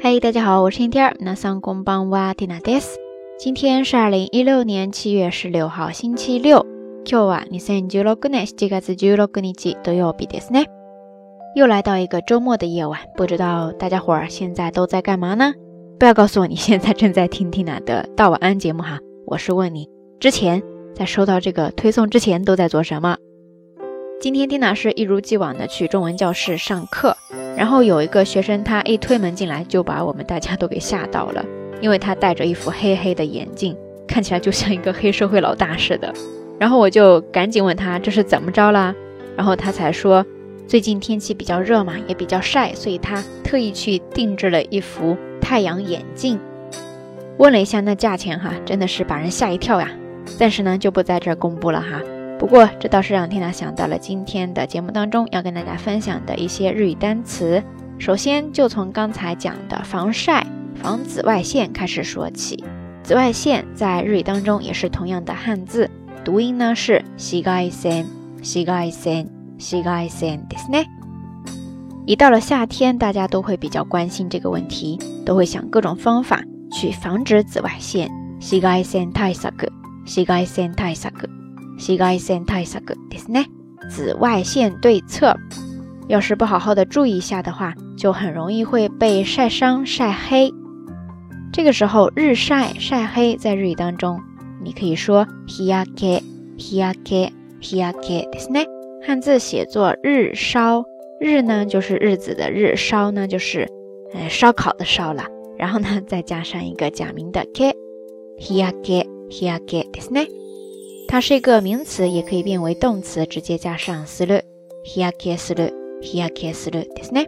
嘿，大家好，我是天天儿。那上工帮哇蒂娜德斯。今天是二零一六年七月十六号，星期六。今日は二千十六年七月十六日土曜日ですね。又来到一个周末的夜晚，不知道大家伙儿现在都在干嘛呢？不要告诉我你现在正在听缇娜的道晚安节目哈，我是问你之前在收到这个推送之前都在做什么？ 今天丁老师一如既往的去中文教室上课。然后有一个学生，他一推门进来就把我们大家都给吓到了，因为他戴着一副黑黑的眼镜，看起来就像一个黑社会老大似的。然后我就赶紧问他这是怎么着啦？然后他才说，最近天气比较热嘛，也比较晒，所以他特意去定制了一副太阳眼镜。问了一下那价钱哈，真的是把人吓一跳呀。暂时呢，就不在这儿公布了哈。不过这倒是让缇娜想到了今天的节目当中要跟大家分享的一些日语单词。首先就从刚才讲的防晒、防紫外线开始说起。紫外线在日语当中也是同样的汉字，读音呢是紫外線、紫外線、紫外線ですね。一到了夏天，大家都会比较关心这个问题，都会想各种方法去防止紫外线。紫外線対策、紫外線対策。 紫外線対策ですね。紫外线对策，要是不好好的注意一下的话，就很容易会被晒伤、晒黑。这个时候，日晒、晒黑在日语当中，你可以说日焼け、日焼け、日焼けですね。汉字写作日烧，日呢就是日子的日，烧呢就是呃烧烤的烧了。然后呢，再加上一个假名的け、日焼け、日焼けですね。 它是一个名词，也可以变为动词，直接加上する、日焼けする、日焼けするですね。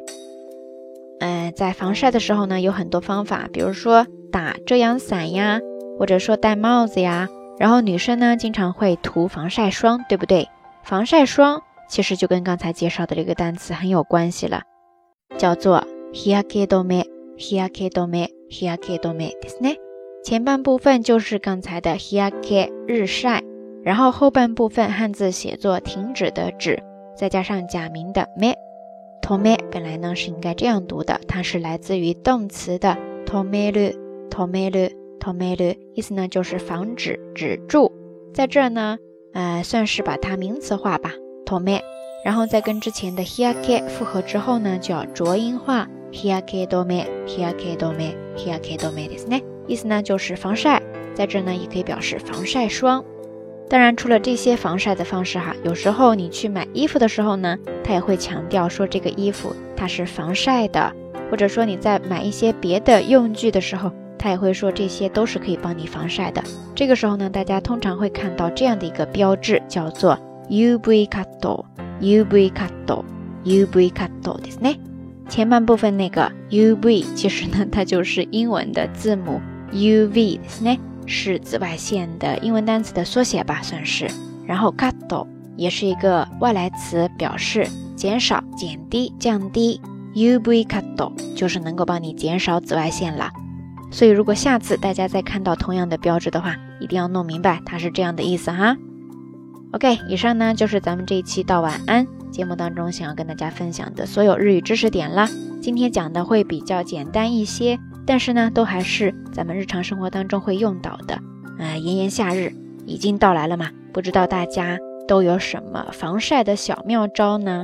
嗯，在防晒的时候呢，有很多方法，比如说打遮阳伞呀，或者说戴帽子呀。然后女生呢，经常会涂防晒霜，对不对？防晒霜其实就跟刚才介绍的这个单词很有关系了，叫做日焼け止め、日焼け止め、日焼け止めですね。前半部分就是刚才的日焼け日晒。 然后后半部分汉字写作停止的止，再加上假名的 me to me，本来呢是应该这样读的，它是来自于动词的 to me lu to me lu to me lu，意思呢就是防止止住，在这儿呢，呃，算是把它名词化吧 to me，然后再跟之前的 hiake 复合之后呢，就要浊音化 hiake do me hiake do me hiake do me ですね，意思呢就是防晒，在这呢也可以表示防晒霜。 当然，除了这些防晒的方式哈，有时候你去买衣服的时候呢，他也会强调说这个衣服它是防晒的，或者说你在买一些别的用具的时候，他也会说这些都是可以帮你防晒的。这个时候呢，大家通常会看到这样的一个标志，叫做 UV cut，UV cut，UV cut ですね。前半部分那个 UV 其实呢，它就是英文的字母 UV ですね。 是紫外线的英文单词的缩写吧，算是。然后 cut 也是一个外来词，表示减少、减低、降低。UV cut 就是能够帮你减少紫外线了。所以如果下次大家再看到同样的标志的话，一定要弄明白它是这样的意思哈。OK，以上呢就是咱们这一期到晚安节目当中想要跟大家分享的所有日语知识点了。今天讲的会比较简单一些。但是呢，都还是咱们日常生活当中会用到的。呃，炎炎夏日已经到来了嘛，不知道大家都有什么防晒的小妙招呢？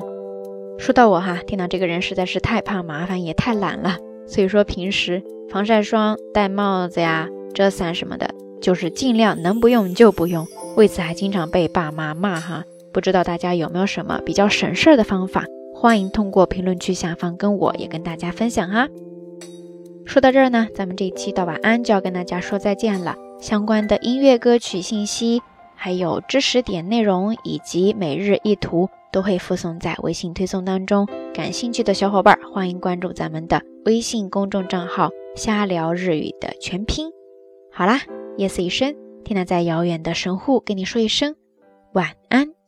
说到我哈，听到这个人实在是太怕麻烦，也太懒了，所以说平时防晒霜、戴帽子呀、遮伞什么的，就是尽量能不用就不用。为此还经常被爸妈骂哈。不知道大家有没有什么比较省事儿的方法？欢迎通过评论区下方跟我也跟大家分享哈。说到这儿呢，咱们这一期到晚安就要跟大家说再见了。相关的音乐歌曲信息，还有知识点内容以及每日一图都会附送在微信推送当中。感兴趣的小伙伴欢迎关注咱们的微信公众账号“瞎聊日语”的全拼。好啦，夜色已深，缇娜在遥远的神户跟你说一声晚安。